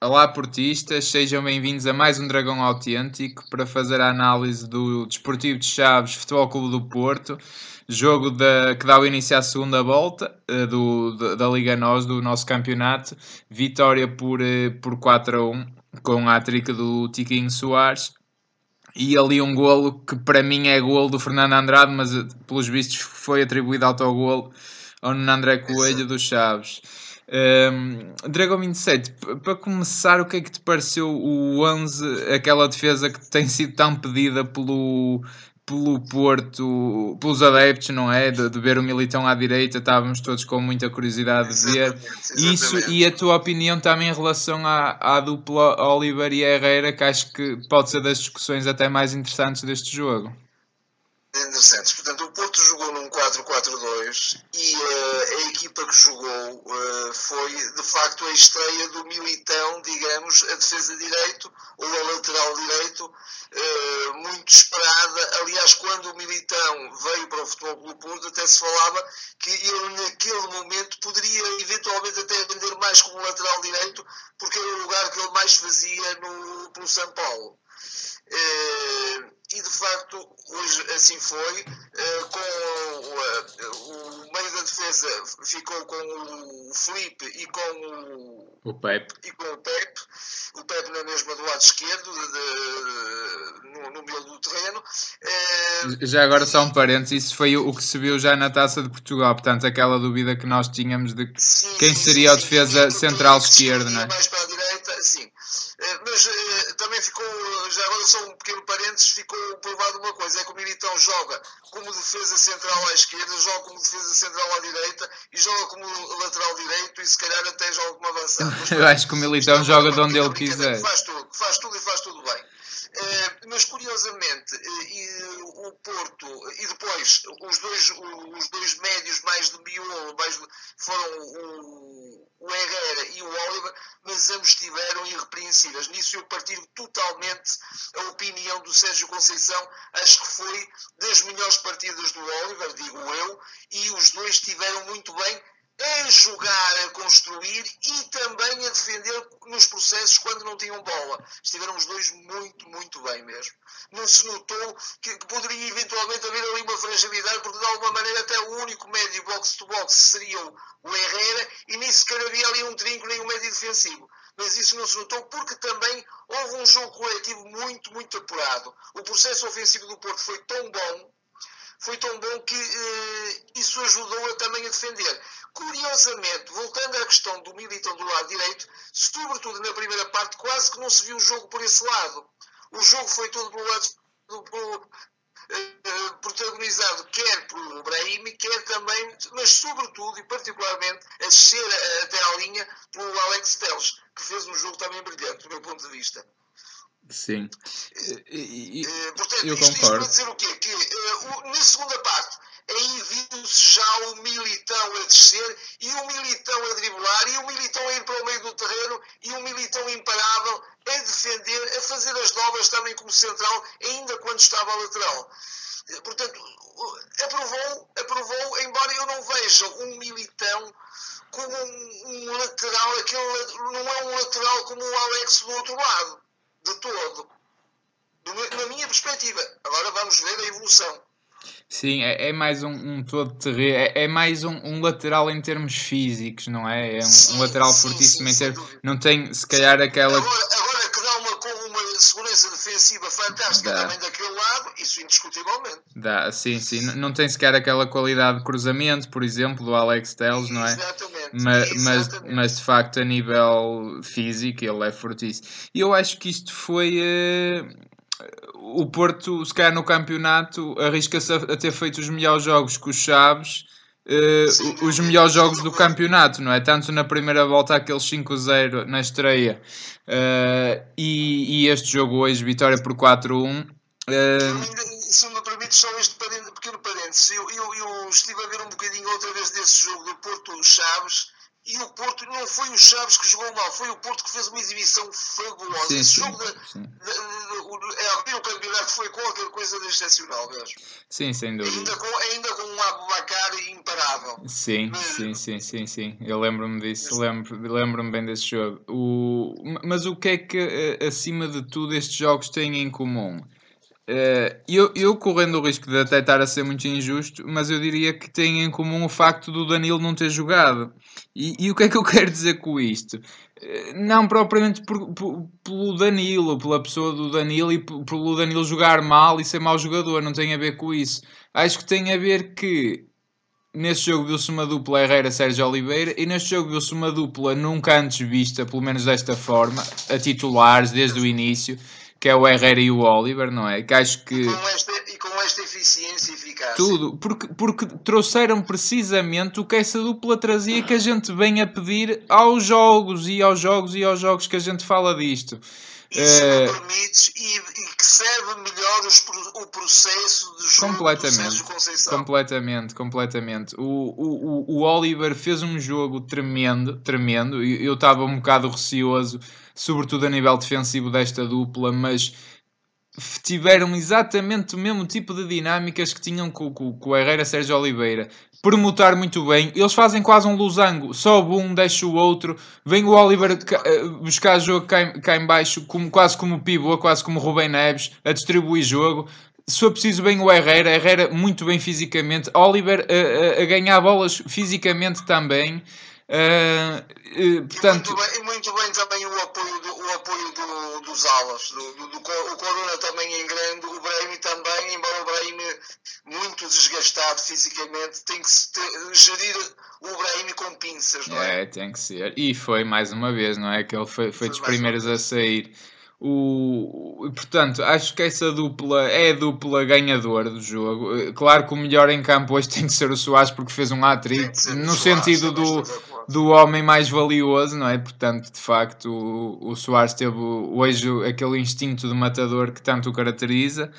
Olá, portistas, sejam bem-vindos a mais um Dragão Autêntico para fazer a análise do Desportivo de Chaves Futebol Clube do Porto, jogo da, que dá o início à segunda volta uh, do, da, da, Liga NOS, do nosso campeonato. Vitória por, uh, por 4 a 1, com a trica do Tiquinho Soares. E ali um golo que para mim é golo do Fernando Andrade, mas uh, pelos vistos foi atribuído autogolo ao André Coelho dos Chaves. Um, Dragon 27, para começar, o que é que te pareceu o 11, aquela defesa que tem sido tão pedida pelo, pelo Porto, pelos adeptos, não é? De, de, ver o Militão à direita, estávamos todos com muita curiosidade de ver exatamente, isso e a tua opinião também em relação à, à dupla Oliver e Herrera, que acho que pode ser das discussões até mais interessantes deste jogo interessantes. Portanto, o Porto jogou 4-4-2 e uh, a equipa que jogou uh, foi, de facto, a estreia do Militão, digamos, a defesa direito ou a lateral direito, uh, muito esperada. Aliás, quando o Militão veio para o Futebol do Porto, até se falava que ele, naquele momento, poderia eventualmente até vender mais como lateral direito, porque era o lugar que ele mais fazia no, pelo São Paulo. Uh, e de facto hoje assim foi. Uh, com o, o, meio da defesa ficou com o Felipe e com o, o Pepe. E com o Pepe. O Pepe na mesma do lado esquerdo, de, de, no, no meio do terreno. Uh, já agora só um parênteses, isso foi o que se viu já na taça de Portugal, portanto aquela dúvida que nós tínhamos de sim, quem seria sim, a defesa sim, central esquerdo, não é? Mais para a direita, sim. Eh, mas uh, também ficou, já agora só um pequeno parênteses, ficou provado uma coisa, é que o Militão joga como defesa central à esquerda, joga como defesa central à direita e joga como lateral direito e se calhar até joga como avançado. Mas, Eu acho que o Militão joga de onde ele quiser. Faz tudo, faz tudo e faz tudo bem. Uh, mas curiosamente, o Porto, e depois os dois, os dois médios mais de miolo mais, foram o, o Herrera e o Oliver, mas ambos estiveram irrepreensíveis. Nisso eu partilho totalmente a opinião do Sérgio Conceição. Acho que foi das melhores partidas do Oliver, digo eu, e os dois estiveram muito bem a jogar, a construir e também a defender nos processos quando não tinham bola. Estiveram os dois muito, muito bem mesmo. Não se notou que, que poderia eventualmente haver ali uma fragilidade, porque de alguma maneira até o único médio box-to-box seria o, Herrera e nem sequer havia ali um trinco nem um médio defensivo. Mas isso não se notou porque também houve um jogo coletivo muito, muito apurado. O processo ofensivo do Porto foi tão bom foi tão bom que eh, isso ajudou a também a defender. Curiosamente, voltando à questão do Militão do lado direito, sobretudo na primeira parte, quase que não se viu o jogo por esse lado. O jogo foi todo pelo lado do, pelo, eh, protagonizado quer por Brahim, quer também, mas sobretudo e particularmente, a descer até à linha pelo Alex Teles, que fez um jogo também brilhante, do meu ponto de vista. Sim. E, e, uh, portanto, eu isto, concordo. Isto para dizer o quê? Que uh, na segunda parte aí viu-se já o Militão a descer e o Militão a driblar e o Militão a ir para o meio do terreno e o Militão imparável a defender, a fazer as dobras também como central, ainda quando estava a lateral. Eh, portanto, aprovou, aprovou, embora eu não veja um Militão como um, um lateral, aquele, não é um lateral como o Alex do outro lado de todo. Na minha perspectiva. Agora vamos ver a evolução. Sim, é, é mais um, um todo terreno, é, é, mais um, um, lateral em termos físicos, não é? É um, sim, um lateral sim, fortíssimo sim, em termos. Não tem, se calhar, aquela. Agora, agora que dá uma, uma segurança defensiva fantástica dá. também daquele lado, isso indiscutivelmente. Dá, sim, sim. Não, tem sequer aquela qualidade de cruzamento, por exemplo, do Alex Telles, não é? Exatamente. Mas, mas, mas, de facto, a nível físico, ele é fortíssimo. E eu acho que isto foi. Uh o Porto, se calhar no campeonato, arrisca-se a, ter feito os melhores jogos com os Chaves, uh, os melhores jogos do campeonato, não é? Tanto na primeira volta, aqueles 5-0 na estreia, uh, e, e, este jogo hoje, vitória por 4-1. Uh, se me permite só este pequeno parênteses, eu, eu, eu estive a ver um bocadinho outra vez desse jogo do Porto-Chaves e o Porto não foi o Chaves que jogou mal, foi o Porto que fez uma exibição fabulosa. Sim, Esse sim, jogo sim. De, de, é, abrir o campeonato foi qualquer coisa de excepcional mesmo. Sim, sem dúvida. Ainda com, ainda com um Abubacar imparável. Sim, sim, sim, sim, sim. Eu lembro-me disso, lembro-me lembro bem desse jogo. O... Mas o que é que, eh, acima de tudo, estes jogos têm em comum? Uh, eu, eu correndo o risco de até estar a ser muito injusto, mas eu diria que tem em comum o facto do Danilo não ter jogado. E, e o que é que eu quero dizer com isto? Uh, não propriamente por, por, pelo Danilo, pela pessoa do Danilo e pelo Danilo jogar mal e ser mau jogador, não tem a ver com isso. Acho que tem a ver que neste jogo viu-se uma dupla Herrera-Sérgio Oliveira e neste jogo viu-se uma dupla nunca antes vista, pelo menos desta forma, a titulares desde o início que é o Herrera e o Oliver, não é? Que acho que. E com esta, e com esta eficiência e eficácia. Tudo, porque, porque trouxeram precisamente o que essa dupla trazia que a gente vem a pedir aos jogos e aos jogos e aos jogos que a gente fala disto. E, é... permites, e, e, que serve melhor os, o processo de jogo completamente, completamente, completamente. O, o, o, o Oliver fez um jogo tremendo, tremendo. Eu estava um bocado receoso sobretudo a nível defensivo desta dupla, mas tiveram exatamente o mesmo tipo de dinâmicas que tinham com, com, com o Herrera Sérgio Oliveira. Permutar muito bem, eles fazem quase um losango, sobe um, deixa o outro, vem o Oliver eh, buscar jogo cá, cá em baixo, como, quase como pivô, quase como Rubem Neves, a distribuir jogo. Se for preciso, bem o Herrera, Herrera muito bem fisicamente, Oliver a, a, a ganhar bolas fisicamente também. Uh, uh, portanto... e, muito bem, e muito bem também o apoio, do, o apoio do, dos alas, do, do, do, o Corona também em grande, o Brahim também, embora o Brahim muito desgastado fisicamente, tem que ter, gerir o Brahim com pinças, não é? É, tem que ser. E foi mais uma vez, não é? Que ele foi, foi, foi dos primeiros a sair. O, portanto, acho que essa dupla é a dupla ganhadora do jogo. Claro que o melhor em campo hoje tem que ser o Soares porque fez um hat-trick no sentido do, do homem mais valioso, não é? Portanto, de facto, o, o Soares teve hoje aquele instinto de matador que tanto o caracteriza.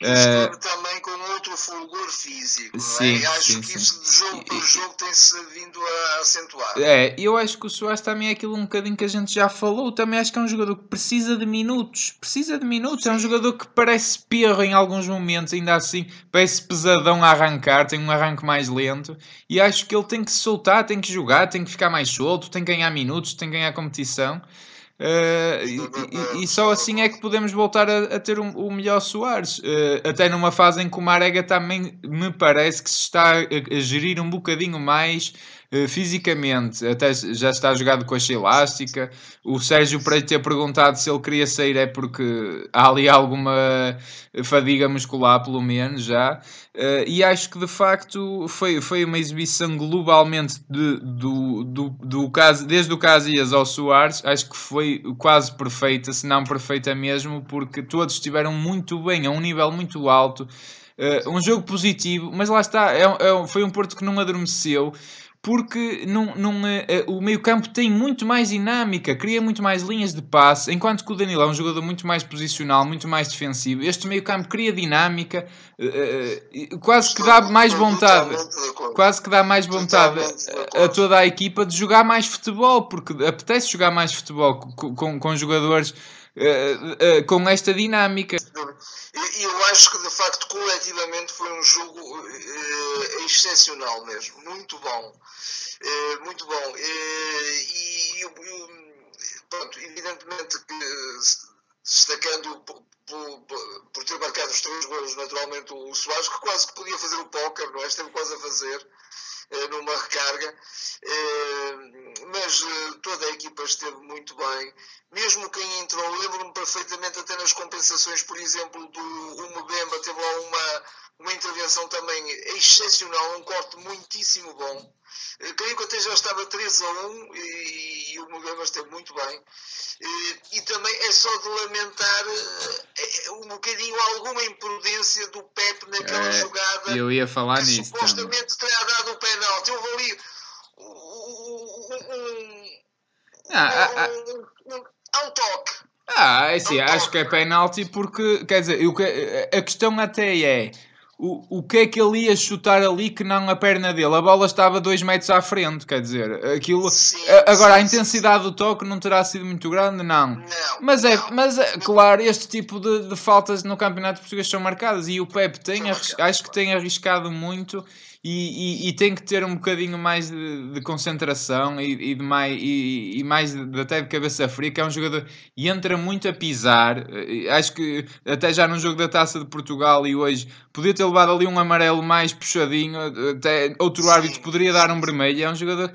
E uh, também com outro fulgor físico, sim, é? acho sim, que sim. isso de jogo por jogo tem-se vindo a acentuar. É, eu acho que o Soares também é aquilo um bocadinho que a gente já falou, também acho que é um jogador que precisa de minutos, precisa de minutos, sim. é um jogador que parece perro em alguns momentos, ainda assim, parece pesadão a arrancar, tem um arranque mais lento, e acho que ele tem que se soltar, tem que jogar, tem que ficar mais solto, tem que ganhar minutos, tem que ganhar competição. Uh, e, e, só assim é que podemos voltar a, a ter o um, melhor Soares. Uh, até numa fase em que o Marega também me parece que se está a, a gerir um bocadinho mais fisicamente. Até já está jogado com a elástica. O Sérgio, para ter perguntado se ele queria sair, é porque há ali alguma fadiga muscular, pelo menos já. Uh, e acho que de facto foi, foi uma exibição globalmente de, do, do, do caso, desde o Casillas ao Soares, acho que foi quase perfeita, se não perfeita mesmo, porque todos estiveram muito bem, a um nível muito alto. Uh, um jogo positivo, mas lá está, é, é, foi um Porto que não adormeceu porque não, não, é, o meio-campo tem muito mais dinâmica, cria muito mais linhas de passe, enquanto que o Danilo é um jogador muito mais posicional, muito mais defensivo. Este meio-campo cria dinâmica, uh, quase que dá mais vontade, quase que dá mais vontade a, toda a equipa de jogar mais futebol, porque apetece jogar mais futebol com, com, com jogadores uh, uh, com esta dinâmica. E eu acho que de facto coletivamente foi um jogo uh, excepcional mesmo, muito bom, uh, muito bom. Uh, e, e pronto, evidentemente que destacando por, por, por, ter marcado os três golos naturalmente o Soares, que quase que podia fazer o póquer, não é? Esteve quase a fazer numa recarga, mas toda a equipa esteve muito bem mesmo quem entrou, lembro-me perfeitamente até nas compensações, por exemplo, do Mbemba, teve lá uma, uma intervenção também excepcional, um corte muitíssimo bom. Eh, creio que até já estava 3 a 1 e, e o Mbemba esteve muito bem. E, e, também é só de lamentar um bocadinho alguma imprudência do Pep naquela é, jogada. Eu ia falar nisso. Supostamente também. terá dado o penalti. Houve ali ah, ah, ah. um, um toque. Ah, é assim, acho que é penalti porque, quer dizer, eu, a questão até é o, o que é que ele ia chutar ali que não a perna dele? A bola estava dois metros à frente, quer dizer, aquilo. Sim, agora, sim, a intensidade sim. do toque não terá sido muito grande, não. não mas é, não. mas é, claro, este tipo de, de, faltas no Campeonato Português são marcadas e o Pepe tem, acho que tem arriscado muito e, e, e, tem que ter um bocadinho mais de, de concentração e, e, de mais, e, mais de, até de cabeça fria, que é um jogador e entra muito a pisar. Eh, acho que até já no jogo da Taça de Portugal e hoje podia ter levado ali um amarelo mais puxadinho, até outro árbitro poderia dar um vermelho. É um jogador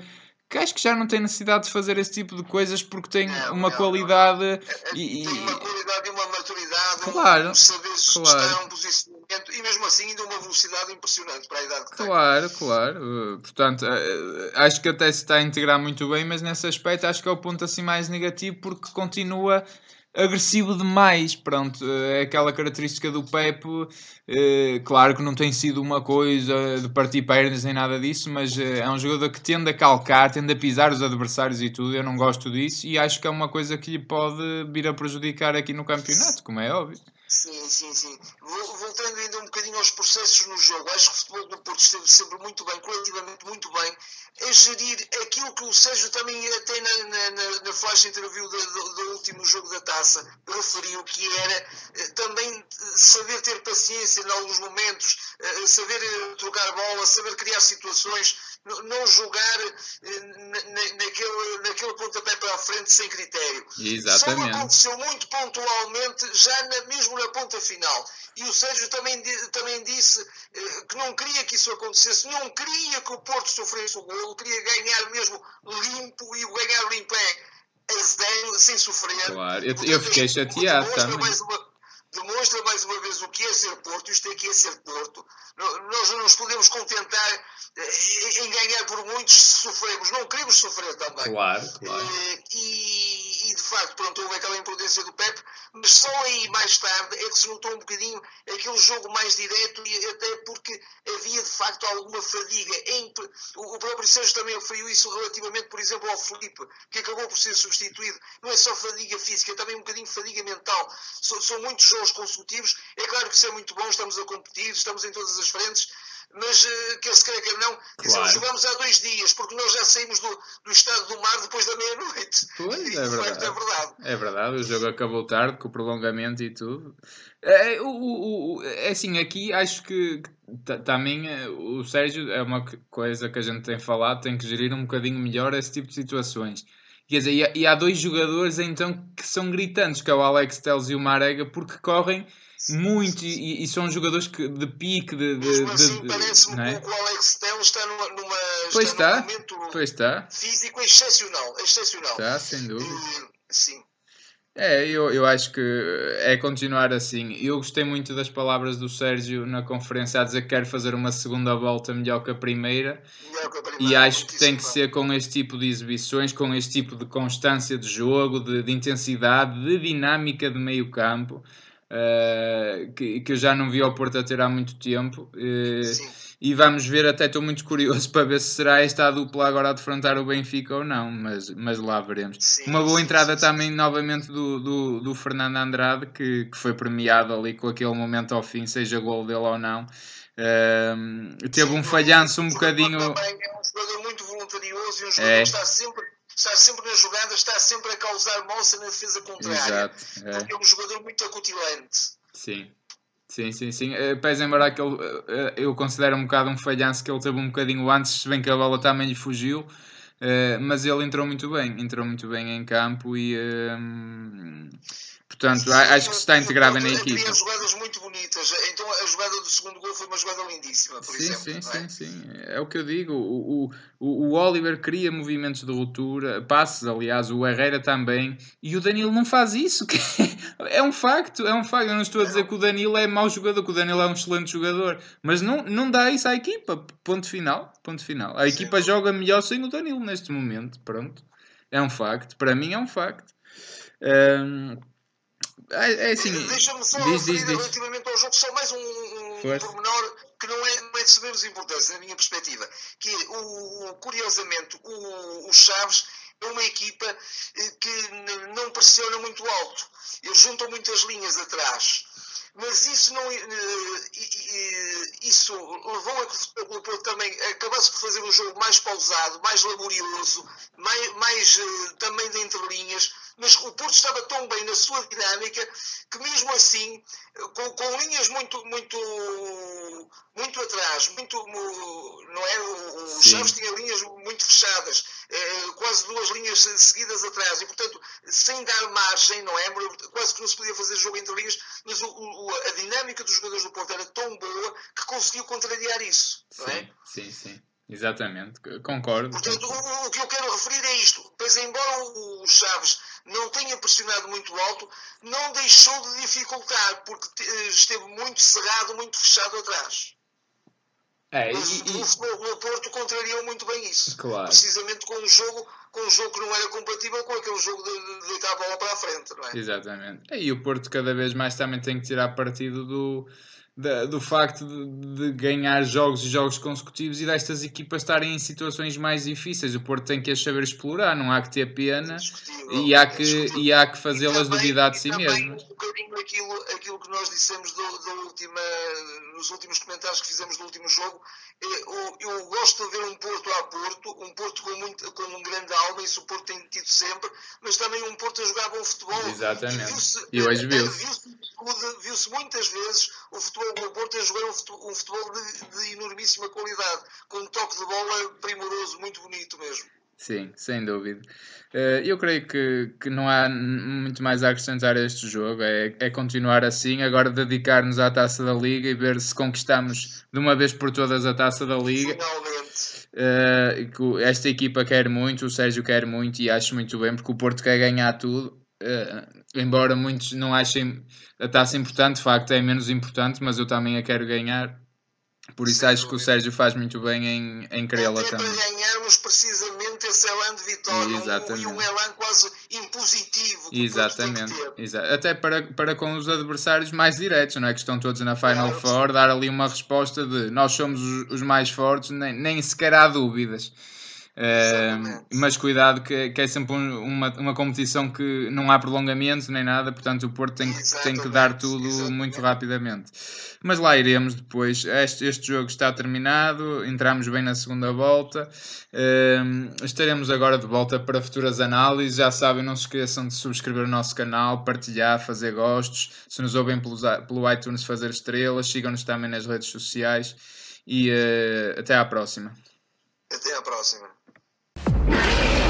que acho que já não tem necessidade de fazer esse tipo de coisas porque tem não, uma não, qualidade não. e, tem uma qualidade e uma maturidade, claro, um saber claro. posicionamento e mesmo assim ainda uma velocidade impressionante para a idade que claro, tem. Claro, claro. Portanto, acho que até se está a integrar muito bem, mas nesse aspecto acho que é o ponto assim mais negativo porque continua agressivo demais. Pronto, é aquela característica do Pepe. Eh, claro que não tem sido uma coisa de partir pernas nem nada disso, mas eh, é um jogador que tende a calcar, tende a pisar os adversários e tudo. Eu não gosto disso e acho que é uma coisa que lhe pode vir a prejudicar aqui no campeonato, como é óbvio. Sim, sim, sim. Voltando ainda um bocadinho aos processos no jogo, acho que o futebol do Porto esteve sempre muito bem, coletivamente muito bem, a gerir aquilo que o Sérgio também até na, na, na flash interview do, do, último jogo da taça referiu, que era eh, também saber ter paciência em alguns momentos, eh, saber eh, trocar bola, saber criar situações, não jogar naquele, naquele pontapé para a frente sem critério. Exatamente. Só aconteceu muito pontualmente, já na, mesmo na ponta final. E o Sérgio também, também disse que não queria que isso acontecesse, não queria que o Porto sofresse o golo, queria ganhar mesmo limpo, e o ganhar limpo é a zero, sem sofrer. Claro, eu, eu fiquei chateado também. Mais uma, demonstra mais uma vez o que é ser Porto, isto aqui é ser Porto. Nós não nos podemos contentar eh, em ganhar por muitos se sofremos, não queremos sofrer também. Claro, claro. Eh, e, facto, pronto, houve aquela imprudência do Pepe, mas só aí mais tarde é que se notou um bocadinho aquele jogo mais direto e até porque havia de facto alguma fadiga. Em, o próprio Sérgio também referiu isso relativamente, por exemplo, ao Felipe, que acabou por ser substituído. Não é só fadiga física, é também um bocadinho fadiga mental. São, são muitos jogos jogos consecutivos. É claro que isso é muito bom, estamos a competir, estamos em todas as frentes, mas uh, quer se queira, quer não, claro. jogamos há dois dias, porque nós já saímos do, do estado do mar depois da meia-noite. Pois, e, é verdade. é verdade. É verdade, o jogo acabou tarde, com o prolongamento e tudo. É, o, o, é assim, aqui acho que também eh, o Sérgio é uma coisa que a gente tem falado, tem que gerir um bocadinho melhor esse tipo de situações. Quer dizer, e há, e há dois jogadores então que são gritantes, que é o Alex Telles e o Marega, porque correm muito e, e, são jogadores que, de pique de, de, Mesmo assim, de, parece-me é? que o Alex Telles está numa, numa pois está, está, num momento pois está. físico excepcional, excepcional. Está, sem dúvida. E, sim. É, eu, eu acho que é continuar assim. Eu gostei muito das palavras do Sérgio na conferência a dizer que quer fazer uma segunda volta melhor que a primeira. Que a primeira e acho que tem que ser com este tipo de exibições, com este tipo de constância de jogo, de, de intensidade, de dinâmica de meio campo, uh, que, que eu já não vi ao Porto a ter há muito tempo. Uh, Sim e vamos ver, até estou muito curioso para ver se será esta a dupla agora a defrontar o Benfica ou não, mas, mas lá veremos. Sim, Uma boa sim, entrada sim, também novamente do, do, do, Fernando Andrade, que, que foi premiado ali com aquele momento ao fim, seja gol dele ou não. Uh, teve um falhanço um bocadinho. Também é um jogador muito voluntarioso e um jogador é. que está sempre, está sempre nas jogadas, está sempre a causar moça na defesa contrária. Exato, é. é um jogador muito acutilante. Sim. Sim, sim, sim. Uh, pese embora que ele, uh, eu considero um bocado um falhanço que ele teve um bocadinho antes, se bem que a bola também lhe fugiu, uh, mas ele entrou muito bem, entrou muito bem em campo e uh, portanto sim, acho que se está integrado na equipe. Tem jogadas muito bonitas, então a jogada do segundo gol foi uma jogada lindíssima, por sim, exemplo. Sim, é? sim, sim. É o que eu digo. O, o, o Oliver cria movimentos de ruptura, passes, aliás, o Herrera também, e o Danilo não faz isso. é um facto, é um facto. Eu não estou a dizer que o Danilo é mau jogador, que o Danilo é um excelente jogador, mas não, não dá isso à equipa. Ponto final. Ponto final. A equipa joga melhor sem o Danilo neste momento. Pronto. É um facto. Para mim é um facto. Um, é, é assim. Deixa-me só diz, diz, diz. relativamente ao jogo, só mais um, um pormenor que não é, não é de sabermos importância, na minha perspectiva. Que, o, curiosamente, o, o Chaves é uma equipa eh, que não pressiona muito alto. Eles juntam muitas linhas atrás mas isso não eh, isso levou a que o Porto também acabasse por fazer um jogo mais pausado, mais laborioso, mais, mais também de entrelinhas, mas o Porto estava tão bem na sua dinâmica que mesmo assim, com, com linhas muito, muito, muito atrás, muito, não é? O Chaves tinha linhas muito fechadas, eh, quase duas linhas seguidas atrás, e portanto, sem dar margem, não é? Quase que não se podia fazer jogo entre linhas, mas o, o, a dinâmica dos jogadores do Porto era tão boa que conseguiu contrariar isso, não é? Sim, sim. Exatamente, concordo. Portanto, o, o, que eu quero referir é isto. Pois, embora o Chaves não tenha pressionado muito alto, não deixou de dificultar, porque esteve muito cerrado, muito fechado atrás. É, e, o futebol do Porto contrariou muito bem isso. Claro. Precisamente com um jogo com um jogo que não era compatível com aquele jogo de, de deitar a bola para a frente, não é? Exatamente. E o Porto cada vez mais também tem que tirar partido do, de, do facto de, de, ganhar jogos e jogos consecutivos e destas equipas estarem em situações mais difíceis. O Porto tem que as saber explorar, não há que ter pena e há que, e há que fazê-las duvidar de si mesmas. Um bocadinho aquilo, aquilo que nós dissemos do, do última, nos últimos comentários que fizemos do último jogo. Eu, eu, gosto de ver um Porto a Porto, um Porto com, muito, com um grande alma, isso o Porto tem tido sempre, mas também um Porto a jogar bom futebol. Exatamente. E, hoje viu-se. Viu-se muitas vezes o futebol futebol do Porto é jogar um futebol, um futebol de, de, enormíssima qualidade, com um toque de bola primoroso, muito bonito mesmo. Sim, sem dúvida. Eh, eu creio que, que não há muito mais a acrescentar a este jogo. É, é continuar assim, agora dedicar-nos à taça da Liga e ver se conquistamos de uma vez por todas a taça da Liga. Finalmente. Uh, esta equipa quer muito, o Sérgio quer muito e acho muito bem, porque o Porto quer ganhar tudo. Uh, embora muitos não achem a taça importante, de facto é menos importante, mas eu também a quero ganhar. Por isso Sem acho que o Sérgio faz muito bem em, em querê-la também. para ganharmos precisamente esse elan de vitória Exatamente. Um, e um elan quase impositivo. Exatamente. Exa Até para, para com os adversários mais diretos, não é? Que estão todos na Final claro. Four, dar ali uma resposta de nós somos os, os mais fortes, nem, nem sequer há dúvidas. Uh, mas cuidado que, que é sempre um, uma, uma competição que não há prolongamento nem nada, portanto o Porto tem, tem que dar tudo Exatamente. muito rapidamente. Mas lá iremos depois. Este, este jogo está terminado, entramos bem na segunda volta. Uh, estaremos agora de volta para futuras análises. Já sabem, não se esqueçam de subscrever o nosso canal, partilhar, fazer gostos. Se nos ouvem pelo, pelo iTunes, fazer estrelas. Sigam-nos também nas redes sociais. E uh, até à próxima. Até à próxima. you